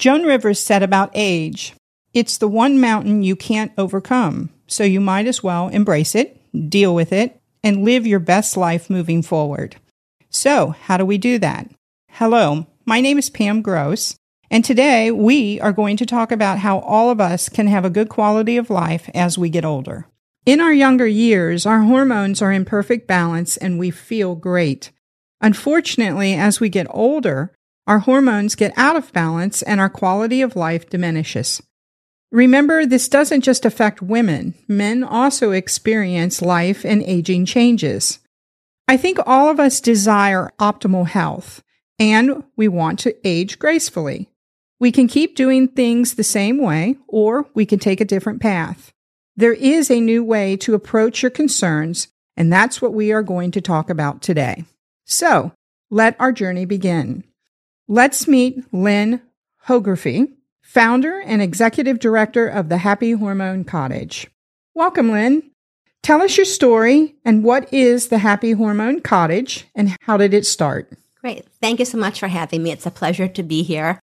Joan Rivers said about age, it's the one mountain you can't overcome, so you might as well embrace it, deal with it, and live your best life moving forward. So, how do we do that? Hello, my name is Pam Gross, and today we are going to talk about how all of us can have a good quality of life as we get older. In our younger years, our hormones are in perfect balance and we feel great. Unfortunately, as we get older, our hormones get out of balance and our quality of life diminishes. Remember, this doesn't just affect women. Men also experience life and aging changes. I think all of us desire optimal health and we want to age gracefully. We can keep doing things the same way, or we can take a different path. There is a new way to approach your concerns, and that's what we are going to talk about today. So, let our journey begin. Let's meet Lyn Hogrefe, founder and executive director of the Happy Hormone Cottage. Welcome, Lyn. Tell us your story and what is the Happy Hormone Cottage and how did it start? Great. Thank you so much for having me. It's a pleasure to be here.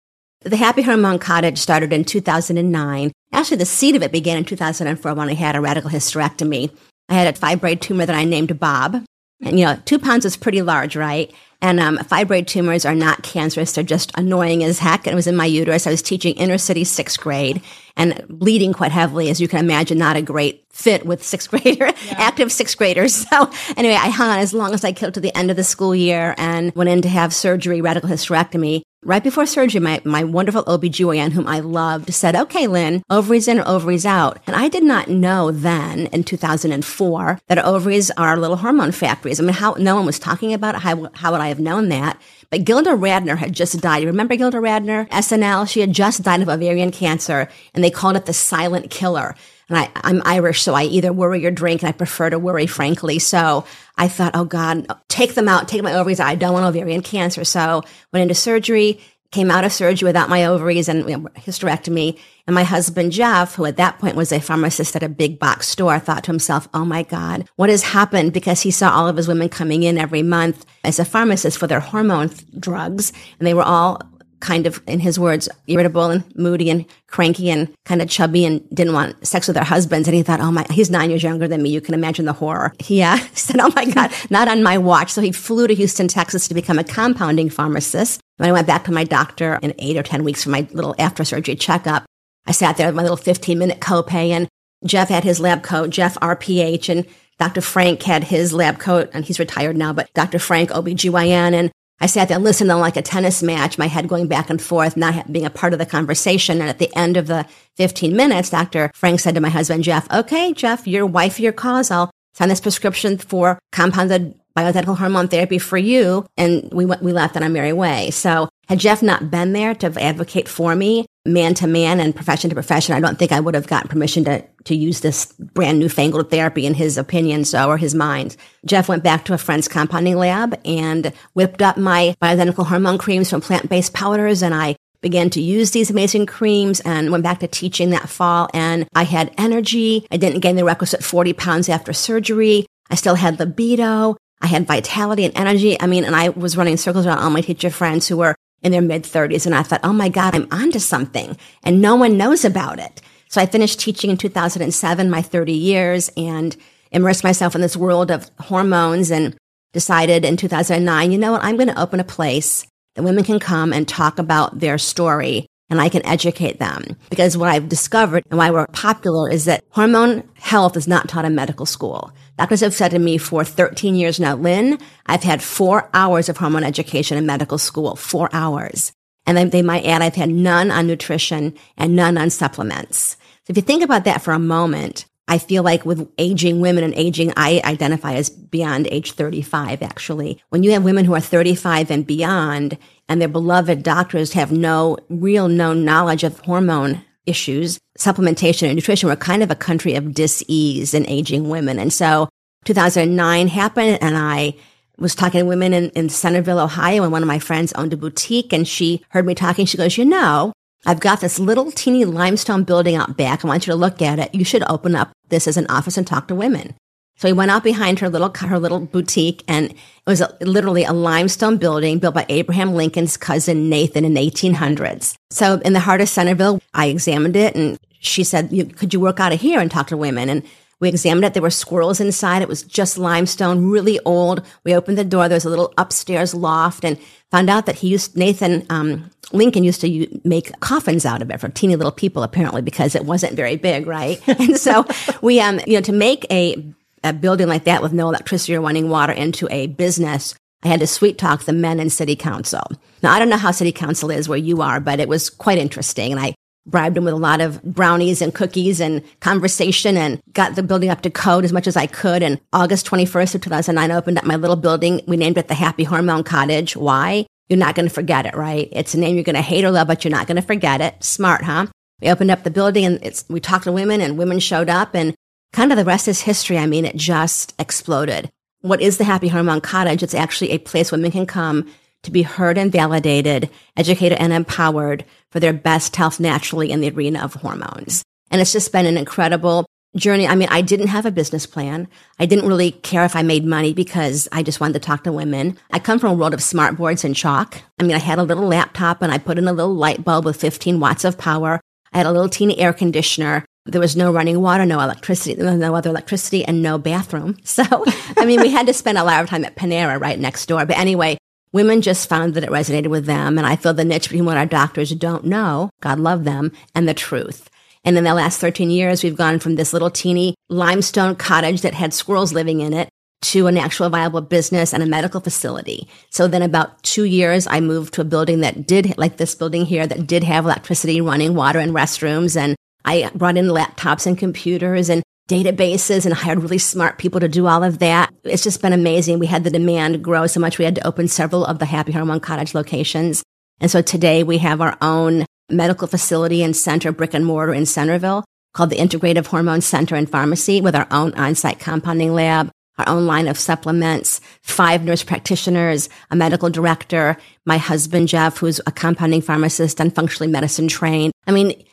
The Happy Hormone Cottage started in 2009. Actually, the seed of it began in 2004 when I had a radical hysterectomy. I had a fibroid tumor that I named Bob. And, you know, two pounds is pretty large, right? And um, fibroid tumors are not cancerous. They're just annoying as heck. And it was in my uterus. I was teaching inner city sixth grade and bleeding quite heavily, as you can imagine, not a great fit with sixth grader, yeah. active sixth graders. So anyway, I hung on as long as I could to the end of the school year and went in to have surgery, radical hysterectomy. Right before surgery, my, my wonderful OBGYN, whom I loved, said, okay, Lyn, ovaries in or ovaries out. And I did not know then in 2004 that ovaries are little hormone factories. I mean, how, no one was talking about it. How, how would I have known that? But Gilda Radner had just died. You remember Gilda Radner? SNL? She had just died of ovarian cancer and they called it the silent killer. And I, I'm Irish, so I either worry or drink, and I prefer to worry, frankly. So I thought, oh God, take them out, take my ovaries out. I don't want ovarian cancer. So went into surgery, came out of surgery without my ovaries and you know, hysterectomy. And my husband, Jeff, who at that point was a pharmacist at a big box store, thought to himself, Oh my God, what has happened? Because he saw all of his women coming in every month as a pharmacist for their hormone drugs. And they were all kind of, in his words, irritable and moody and cranky and kind of chubby and didn't want sex with their husbands. And he thought, oh my, he's nine years younger than me. You can imagine the horror. He uh, said, oh my God, not on my watch. So he flew to Houston, Texas to become a compounding pharmacist. When I went back to my doctor in eight or 10 weeks for my little after surgery checkup, I sat there with my little 15 minute copay and Jeff had his lab coat, Jeff RPH, and Dr. Frank had his lab coat, and he's retired now, but Dr. Frank OBGYN, and I sat there listening like a tennis match, my head going back and forth, not being a part of the conversation. And at the end of the 15 minutes, Dr. Frank said to my husband, Jeff, okay, Jeff, your wife, your cause. I'll sign this prescription for compounded bioidentical hormone therapy for you. And we went, we left on our merry way. So had Jeff not been there to advocate for me, man to man and profession to profession, I don't think I would have gotten permission to, to use this brand newfangled therapy in his opinion, so, or his mind. Jeff went back to a friend's compounding lab and whipped up my bioidentical hormone creams from plant-based powders and I began to use these amazing creams and went back to teaching that fall and I had energy. I didn't gain the requisite 40 pounds after surgery. I still had libido. I had vitality and energy. I mean, and I was running circles around all my teacher friends who were in their mid 30s. And I thought, oh my God, I'm onto something. And no one knows about it. So I finished teaching in 2007, my 30 years, and immersed myself in this world of hormones and decided in 2009, you know what? I'm going to open a place that women can come and talk about their story and I can educate them. Because what I've discovered and why we're popular is that hormone health is not taught in medical school. Doctors have said to me for 13 years now, Lyn, I've had four hours of hormone education in medical school, four hours. And they, they might add, I've had none on nutrition and none on supplements. So if you think about that for a moment, I feel like with aging women and aging, I identify as beyond age 35, actually. When you have women who are 35 and beyond, and their beloved doctors have no real known knowledge of hormone issues, supplementation and nutrition, we're kind of a country of dis-ease in aging women. And so 2009 happened and I was talking to women in, in Centerville, Ohio, and one of my friends owned a boutique and she heard me talking. She goes, you know, I've got this little teeny limestone building out back. I want you to look at it. You should open up this as an office and talk to women. So he went out behind her little her little boutique, and it was a, literally a limestone building built by Abraham Lincoln's cousin Nathan in the 1800s. So in the heart of Centerville, I examined it, and she said, "Could you work out of here and talk to women?" And we examined it. There were squirrels inside. It was just limestone, really old. We opened the door. There was a little upstairs loft, and found out that he used Nathan um, Lincoln used to make coffins out of it for teeny little people, apparently, because it wasn't very big, right? and so we, um, you know, to make a a building like that with no electricity or running water into a business, I had to sweet talk the men in city council. Now, I don't know how city council is where you are, but it was quite interesting. And I bribed them with a lot of brownies and cookies and conversation and got the building up to code as much as I could. And August 21st of 2009, I opened up my little building. We named it the Happy Hormone Cottage. Why? You're not going to forget it, right? It's a name you're going to hate or love, but you're not going to forget it. Smart, huh? We opened up the building and we talked to women and women showed up and kind of the rest is history. I mean, it just exploded. What is the Happy Hormone Cottage? It's actually a place women can come to be heard and validated, educated and empowered for their best health naturally in the arena of hormones. And it's just been an incredible journey. I mean, I didn't have a business plan. I didn't really care if I made money because I just wanted to talk to women. I come from a world of smart boards and chalk. I mean, I had a little laptop and I put in a little light bulb with 15 watts of power. I had a little teeny air conditioner. There was no running water, no electricity, no other electricity, and no bathroom. So, I mean, we had to spend a lot of time at Panera right next door. But anyway, women just found that it resonated with them. And I feel the niche between what our doctors don't know, God love them, and the truth. And in the last 13 years, we've gone from this little teeny limestone cottage that had squirrels living in it to an actual viable business and a medical facility. So then about two years, I moved to a building that did, like this building here, that did have electricity, running water and restrooms. And I brought in laptops and computers and databases and hired really smart people to do all of that. It's just been amazing. We had the demand grow so much we had to open several of the Happy Hormone Cottage locations. And so today we have our own medical facility and center, brick and mortar in Centerville called the Integrative Hormone Center and Pharmacy with our own on-site compounding lab, our own line of supplements, five nurse practitioners, a medical director, my husband, Jeff, who's a compounding pharmacist and functionally medicine trained. I mean,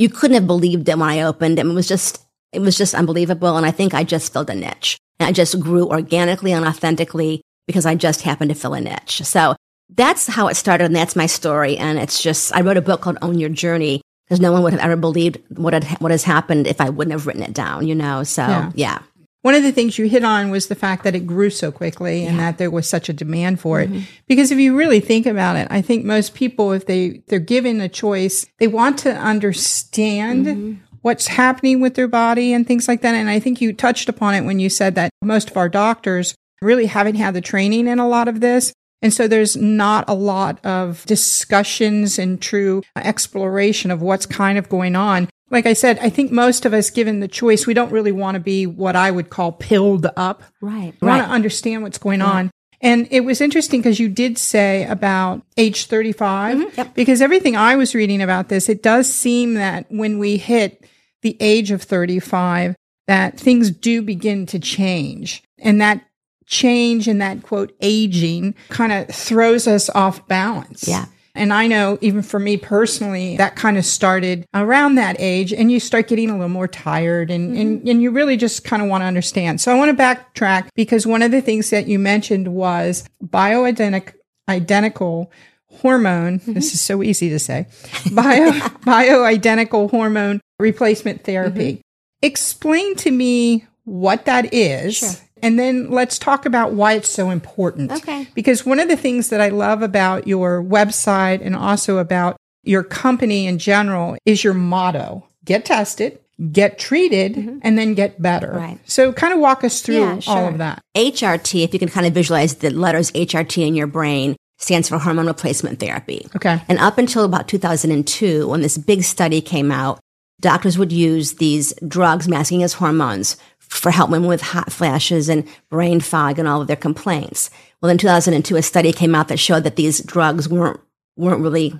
you couldn't have believed it when I opened. it was just, it was just unbelievable. And I think I just filled a niche and I just grew organically and authentically because I just happened to fill a niche. So that's how it started. And that's my story. And it's just, I wrote a book called Own Your Journey because no one would have ever believed what had, what has happened if I wouldn't have written it down, you know? So yeah. yeah. One of the things you hit on was the fact that it grew so quickly and that there was such a demand for it. Mm-hmm. Because if you really think about it, I think most people, if they, they're given a choice, they want to understand mm-hmm. what's happening with their body and things like that. And I think you touched upon it when you said that most of our doctors really haven't had the training in a lot of this. And so there's not a lot of discussions and true exploration of what's kind of going on like I said, I think most of us, given the choice, we don't really want to be what I would call pilled up. Right. We right. want to understand what's going right. on. And it was interesting because you did say about age 35, mm-hmm. yep. because everything I was reading about this, it does seem that when we hit the age of 35, that things do begin to change. And that change and that quote aging kind of throws us off balance. Yeah. And I know even for me personally, that kind of started around that age and you start getting a little more tired and, mm-hmm. and, and you really just kind of want to understand. So I want to backtrack because one of the things that you mentioned was bioidentical identical hormone. Mm-hmm. This is so easy to say. Bio, bioidentical hormone replacement therapy. Mm-hmm. Explain to me what that is. Sure. And then let's talk about why it's so important. Okay. Because one of the things that I love about your website and also about your company in general is your motto get tested, get treated, mm-hmm. and then get better. Right. So, kind of walk us through yeah, sure. all of that. HRT, if you can kind of visualize the letters HRT in your brain, stands for hormone replacement therapy. Okay. And up until about 2002, when this big study came out, doctors would use these drugs masking as hormones for help women with hot flashes and brain fog and all of their complaints. Well, in 2002, a study came out that showed that these drugs weren't, weren't really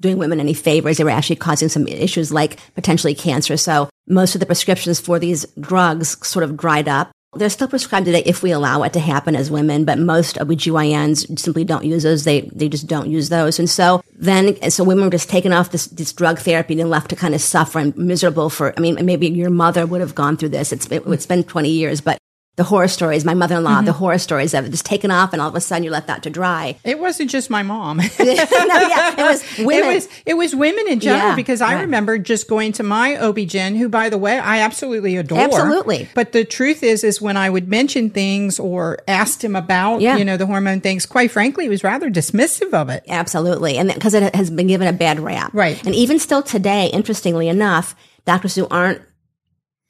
doing women any favors. They were actually causing some issues like potentially cancer. So most of the prescriptions for these drugs sort of dried up. They're still prescribed today if we allow it to happen as women, but most OBGYNs simply don't use those. They, they just don't use those. And so then, so women were just taken off this, this drug therapy and left to kind of suffer and miserable for, I mean, maybe your mother would have gone through this. It's, it, it's been 20 years, but the horror stories. My mother-in-law, the mm-hmm. horror stories of it just taken off, and all of a sudden you're left out to dry. It wasn't just my mom. no, yeah, it was women. It was it was women in general Yeah, because I right. remember just going to my OB-GYN, who by the way I absolutely adore. Absolutely. But the truth is is when I would mention things or asked him about Yeah. you know the hormone things, quite frankly, he was rather dismissive of it. Absolutely. And because it has been given a bad rap. Right. And even still today, interestingly enough, doctors who aren't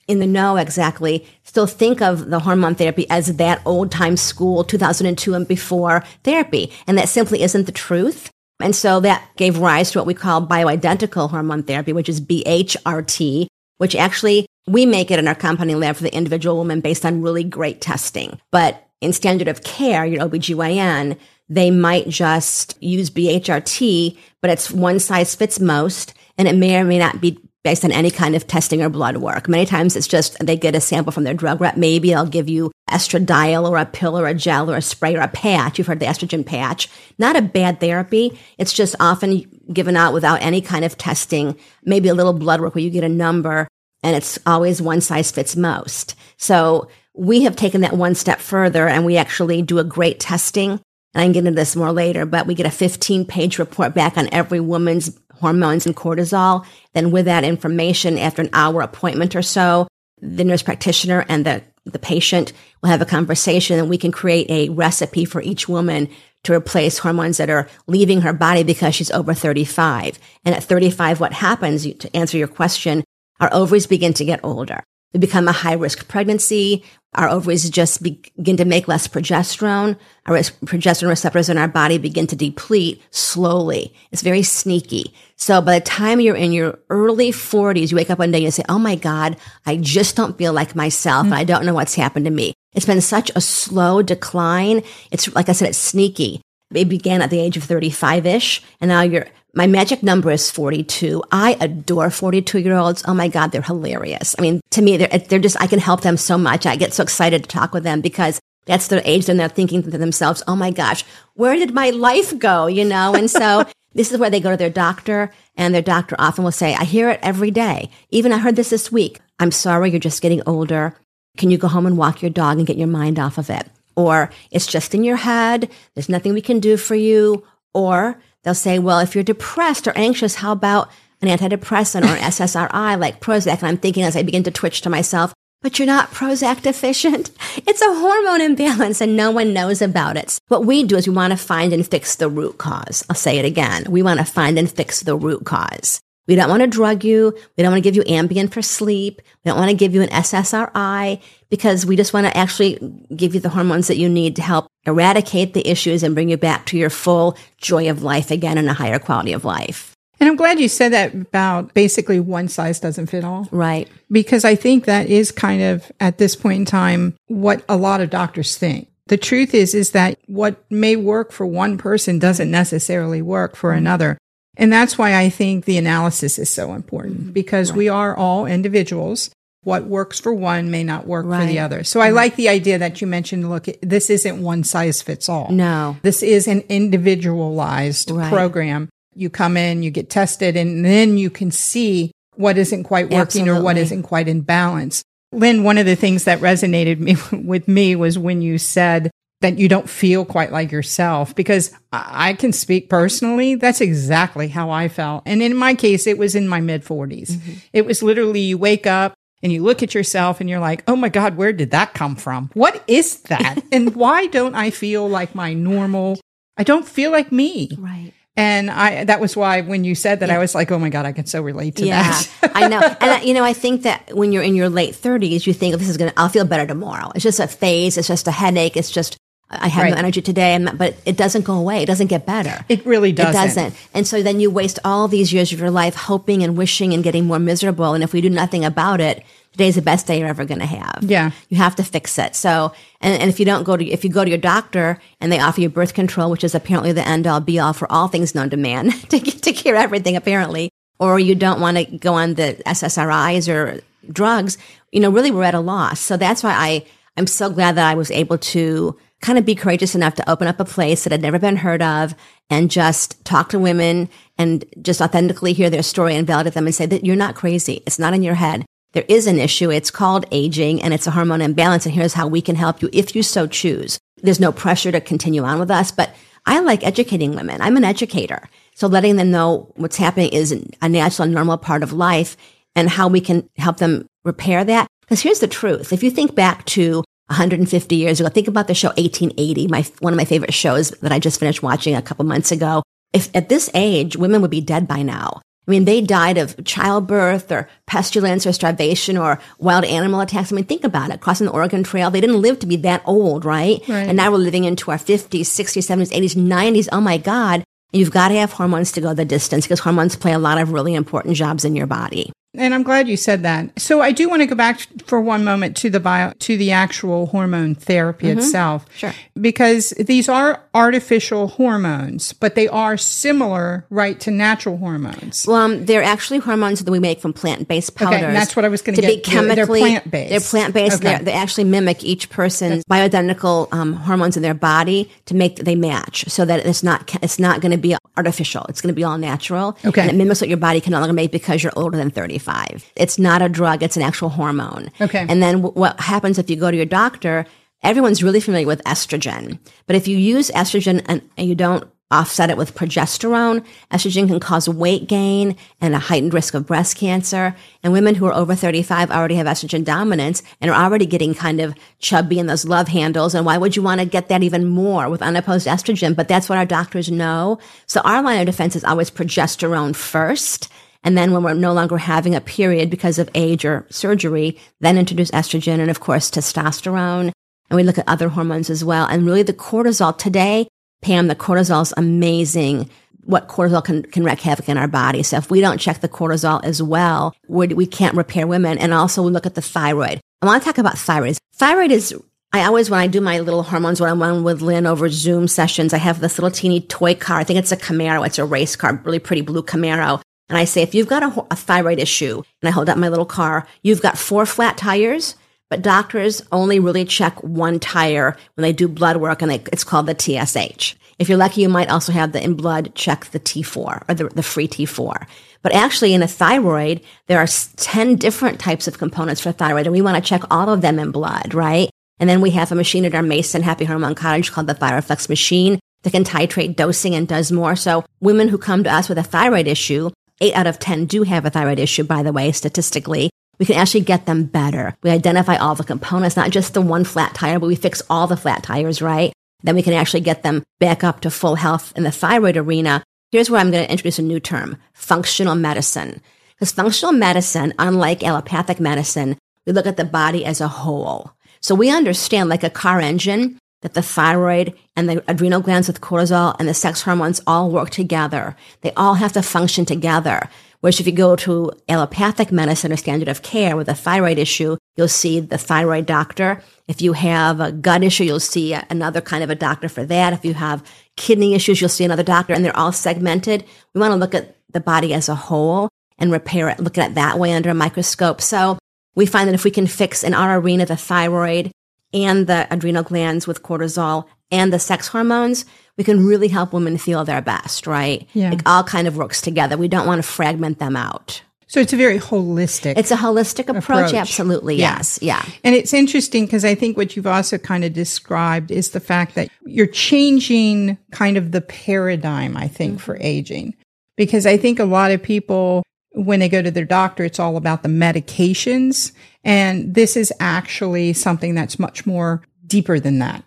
in the know exactly still think of the hormone therapy as that old time school 2002 and before therapy. And that simply isn't the truth. And so that gave rise to what we call bioidentical hormone therapy, which is BHRT, which actually we make it in our compounding lab for the individual woman based on really great testing. But in standard of care, your OBGYN, they might just use BHRT, but it's one size fits most, and it may or may not be based on any kind of testing or blood work. Many times it's just they get a sample from their drug rep. Maybe they'll give you estradiol or a pill or a gel or a spray or a patch. You've heard the estrogen patch. Not a bad therapy. It's just often given out without any kind of testing, maybe a little blood work where you get a number and it's always one size fits most. So we have taken that one step further and we actually do a great testing. And I can get into this more later, but we get a 15 page report back on every woman's hormones and cortisol. Then with that information, after an hour appointment or so, the nurse practitioner and the, the patient will have a conversation and we can create a recipe for each woman to replace hormones that are leaving her body because she's over 35. And at 35, what happens, to answer your question, our ovaries begin to get older. They become a high risk pregnancy. Our ovaries just begin to make less progesterone. Our progesterone receptors in our body begin to deplete slowly. It's very sneaky. So by the time you're in your early 40s, you wake up one day and you say, Oh my God, I just don't feel like myself. And I don't know what's happened to me. It's been such a slow decline. It's like I said, it's sneaky. It began at the age of 35 ish. And now you're, my magic number is 42. I adore 42 year olds. Oh my God, they're hilarious. I mean, to me, they're, they're just, I can help them so much. I get so excited to talk with them because that's their age and they're thinking to themselves, oh my gosh, where did my life go? You know? And so this is where they go to their doctor and their doctor often will say, I hear it every day. Even I heard this this week. I'm sorry, you're just getting older. Can you go home and walk your dog and get your mind off of it? Or it's just in your head. There's nothing we can do for you. Or they'll say, well, if you're depressed or anxious, how about an antidepressant or an SSRI like Prozac? And I'm thinking as I begin to twitch to myself, but you're not Prozac deficient. It's a hormone imbalance and no one knows about it. What we do is we want to find and fix the root cause. I'll say it again. We want to find and fix the root cause. We don't want to drug you. We don't want to give you Ambien for sleep. We don't want to give you an SSRI because we just want to actually give you the hormones that you need to help eradicate the issues and bring you back to your full joy of life again and a higher quality of life. And I'm glad you said that about basically one size doesn't fit all. Right. because I think that is kind of at this point in time what a lot of doctors think. The truth is is that what may work for one person doesn't necessarily work for another. And that's why I think the analysis is so important mm-hmm. because we are all individuals. What works for one may not work for the other. So I mm-hmm. like the idea that you mentioned look, this isn't one size fits all. No. This is an individualized Right. program. You come in, you get tested, and then you can see what isn't quite working or what Absolutely. isn't quite in balance. Lyn, one of the things that resonated me, with me was when you said that you don't feel quite like yourself because I can speak personally. That's exactly how I felt. And in my case, it was in my mid 40s. Mm-hmm. It was literally you wake up and you look at yourself and you're like, oh my God, where did that come from? What is that? and why don't I feel like my normal? I don't feel like me. Right. And I, that was why when you said that, I was like, oh my God, I can so relate to that. Yeah, that. I know. And I, you know, I think that when you're in your late 30s, you think, oh, this is going to, I'll feel better tomorrow. It's just a phase. It's just a headache. It's just, I have Right. no energy today. But it doesn't go away. It doesn't get better. It really doesn't. It doesn't. And so then you waste all these years of your life hoping and wishing and getting more miserable. And if we do nothing about it, today's the best day you're ever going to have. Yeah. You have to fix it. So, and, and if you don't go to, if you go to your doctor and they offer you birth control, which is apparently the end all be all for all things known to man to, get to cure everything apparently, or you don't want to go on the SSRIs or drugs, you know, really we're at a loss. So that's why I, I'm so glad that I was able to kind of be courageous enough to open up a place that had never been heard of and just talk to women and just authentically hear their story and validate them and say that you're not crazy. It's not in your head. there is an issue. It's called aging and it's a hormone imbalance. And here's how we can help you if you so choose. There's no pressure to continue on with us, but I like educating women. I'm an educator. So letting them know what's happening is a natural and normal part of life and how we can help them repair that. Because here's the truth. If you think back to 150 years ago, think about the show 1880, my, one of my favorite shows that I just finished watching a couple months ago. If at this age, women would be dead by now. I mean, they died of childbirth or pestilence or starvation or wild animal attacks. I mean, think about it. Crossing the Oregon Trail, they didn't live to be that old, right? right. And now we're living into our 50s, 60s, 70s, 80s, 90s. Oh my God. You've got to have hormones to go the distance because hormones play a lot of really important jobs in your body. And I'm glad you said that. So I do want to go back for one moment to the bio, to the actual hormone therapy mm-hmm. itself. Sure. Because these are artificial hormones, but they are similar, right, to natural hormones. Well, um, they're actually hormones that we make from plant-based powders. Okay, that's what I was going to get. Be chemically, they're plant-based. They're plant-based. Okay. They're, they actually mimic each person's bioidentical um, hormones in their body to make they match, so that it's not it's not going to be artificial. It's going to be all natural. Okay. And it mimics what your body can no longer make because you're older than 35. It's not a drug. It's an actual hormone. Okay. And then w- what happens if you go to your doctor? Everyone's really familiar with estrogen, but if you use estrogen and, and you don't offset it with progesterone. Estrogen can cause weight gain and a heightened risk of breast cancer. And women who are over 35 already have estrogen dominance and are already getting kind of chubby in those love handles. And why would you want to get that even more with unopposed estrogen? But that's what our doctors know. So our line of defense is always progesterone first. And then when we're no longer having a period because of age or surgery, then introduce estrogen and of course testosterone. And we look at other hormones as well. And really the cortisol today Pam, the cortisol is amazing. What cortisol can, can wreak havoc in our body. So if we don't check the cortisol as well, we, we can't repair women. And also we look at the thyroid. I want to talk about thyroid. Thyroid is I always, when I do my little hormones one on one with Lyn over Zoom sessions, I have this little teeny toy car. I think it's a Camaro. It's a race car, really pretty blue Camaro. And I say, if you've got a, a thyroid issue, and I hold up my little car, you've got four flat tires, but doctors only really check one tire when they do blood work, and they, it's called the TSH. If you're lucky, you might also have the in blood check the T4 or the, the free T4. But actually, in a thyroid, there are 10 different types of components for thyroid, and we want to check all of them in blood, right? And then we have a machine at our Mason Happy Hormone Cottage called the ThyroFlex machine that can titrate dosing and does more. So women who come to us with a thyroid issue, eight out of 10 do have a thyroid issue, by the way, statistically we can actually get them better. We identify all the components, not just the one flat tire, but we fix all the flat tires, right? Then we can actually get them back up to full health in the thyroid arena. Here's where I'm going to introduce a new term, functional medicine. Because functional medicine, unlike allopathic medicine, we look at the body as a whole. So we understand, like a car engine, that the thyroid and the adrenal glands with cortisol and the sex hormones all work together. They all have to function together. Whereas if you go to allopathic medicine or standard of care with a thyroid issue, you'll see the thyroid doctor. If you have a gut issue, you'll see another kind of a doctor for that. If you have kidney issues, you'll see another doctor and they're all segmented. We want to look at the body as a whole and repair it, look at it that way under a microscope. So we find that if we can fix in our arena the thyroid and the adrenal glands with cortisol and the sex hormones, we can really help women feel their best, right? Yeah. It all kind of works together. We don't want to fragment them out. So it's a very holistic. It's a holistic approach, approach. absolutely. Yeah. Yes. Yeah. And it's interesting because I think what you've also kind of described is the fact that you're changing kind of the paradigm, I think, mm-hmm. for aging. Because I think a lot of people, when they go to their doctor, it's all about the medications. And this is actually something that's much more deeper than that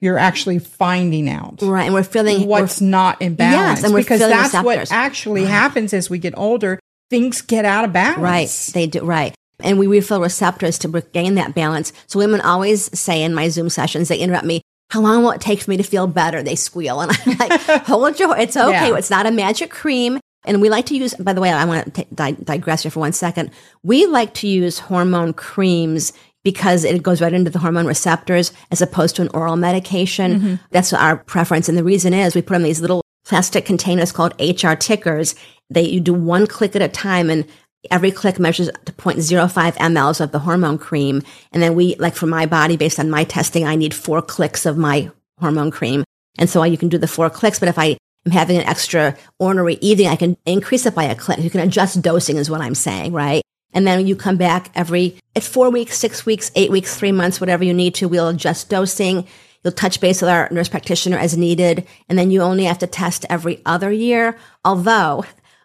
you're actually finding out. Right. And we're feeling what's we're, not in balance. Yes, and we're because that's receptors. what actually right. happens as we get older. Things get out of balance. Right. They do. Right. And we refill receptors to regain that balance. So women always say in my Zoom sessions, they interrupt me, how long will it take for me to feel better? They squeal. And I'm like, hold your, it's okay. Yeah. It's not a magic cream. And we like to use, by the way, I want to t- digress here for one second. We like to use hormone creams because it goes right into the hormone receptors as opposed to an oral medication. Mm-hmm. That's our preference. And the reason is we put them in these little plastic containers called HRT clickers. They, you do one click at a time and every click measures to 0.05 mLs of the hormone cream. And then we, like for my body, based on my testing, I need four clicks of my hormone cream. And so you can do the four clicks. But if I am having an extra ornery evening, I can increase it by a click. You can adjust dosing is what I'm saying, right? And then you come back every, at four weeks, six weeks, eight weeks, three months, whatever you need to. We'll adjust dosing. You'll touch base with our nurse practitioner as needed. And then you only have to test every other year. Although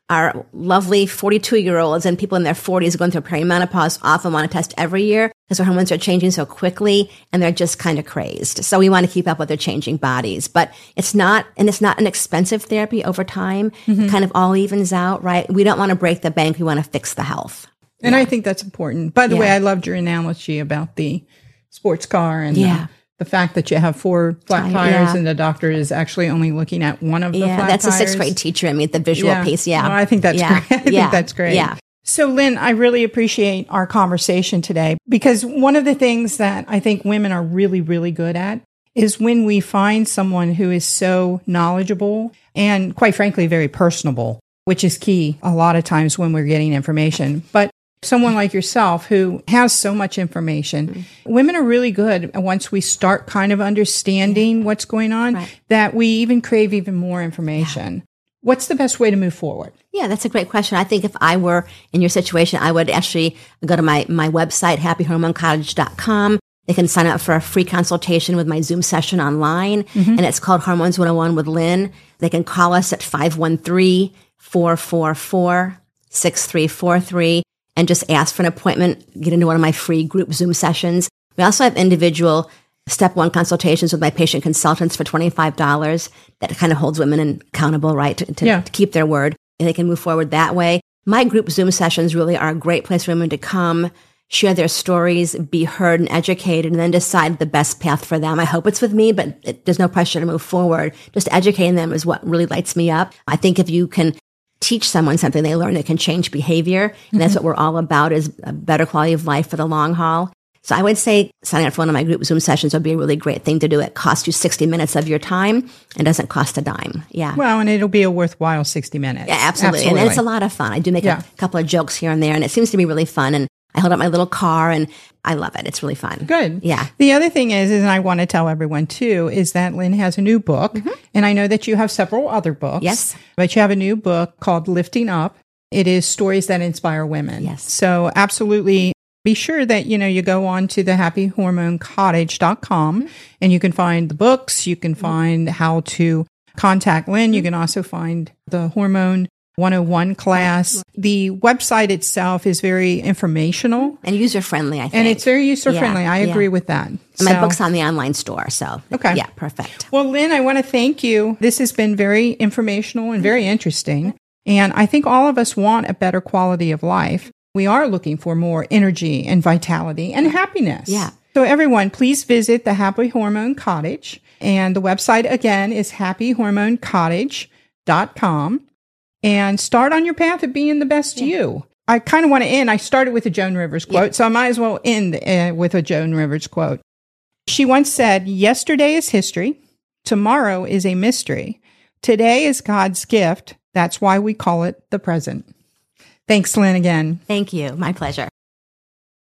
our lovely 42 year olds and people in their 40s going through perimenopause often want to test every year because hormones are changing so quickly and they're just kind of crazed. So we want to keep up with their changing bodies, but it's not, and it's not an expensive therapy over time. Mm-hmm. It kind of all evens out, right? We don't want to break the bank. We want to fix the health. And yeah. I think that's important. By the yeah. way, I loved your analogy about the sports car and yeah the fact that you have four flat tires and the doctor is actually only looking at one of the yeah, that's tires. a sixth grade teacher. I mean, the visual yeah. piece. Yeah, well, I think that's great. I think that's great. Yeah. So, Lyn, I really appreciate our conversation today because one of the things that I think women are really, really good at is when we find someone who is so knowledgeable and quite frankly, very personable, which is key a lot of times when we're getting information. But someone like yourself who has so much information. Mm-hmm. Women are really good once we start kind of understanding yeah. what's going on right. that we even crave even more information. Yeah. What's the best way to move forward? Yeah, that's a great question. I think if I were in your situation, I would actually go to my, my website, happyhormonecottage.com. They can sign up for a free consultation with my Zoom session online, mm-hmm. and it's called Hormones 101 with Lyn. They can call us at 513 444 6343 and just ask for an appointment, get into one of my free group Zoom sessions. We also have individual step one consultations with my patient consultants for $25 that kind of holds women accountable, right, to, to, yeah. to keep their word. And they can move forward that way. My group Zoom sessions really are a great place for women to come, share their stories, be heard and educated, and then decide the best path for them. I hope it's with me, but it, there's no pressure to move forward. Just educating them is what really lights me up. I think if you can teach someone something they learn that can change behavior. And mm-hmm. that's what we're all about is a better quality of life for the long haul. So I would say signing up for one of my group Zoom sessions would be a really great thing to do. It costs you 60 minutes of your time and doesn't cost a dime. Yeah. Well, and it'll be a worthwhile 60 minutes. Yeah, absolutely. absolutely. And it's a lot of fun. I do make yeah. a couple of jokes here and there and it seems to be really fun. And I hold up my little car and I love it. It's really fun. Good. Yeah. The other thing is, is and I want to tell everyone too, is that Lyn has a new book. Mm-hmm. And I know that you have several other books. Yes. But you have a new book called Lifting Up. It is stories that inspire women. Yes. So absolutely be sure that you know you go on to the happyhormonecottage.com and you can find the books you can find how to contact lynn you can also find the hormone 101 class. The website itself is very informational and user friendly, I think. And it's very user friendly. Yeah, I agree yeah. with that. So, my book's on the online store. So, okay. Yeah, perfect. Well, Lyn, I want to thank you. This has been very informational and very interesting. And I think all of us want a better quality of life. We are looking for more energy and vitality and happiness. Yeah. So, everyone, please visit the Happy Hormone Cottage. And the website again is happyhormonecottage.com and start on your path of being the best yeah. you. I kind of want to end. I started with a Joan Rivers quote, yeah. so I might as well end uh, with a Joan Rivers quote. She once said, Yesterday is history. Tomorrow is a mystery. Today is God's gift. That's why we call it the present. Thanks, Lyn, again. Thank you. My pleasure.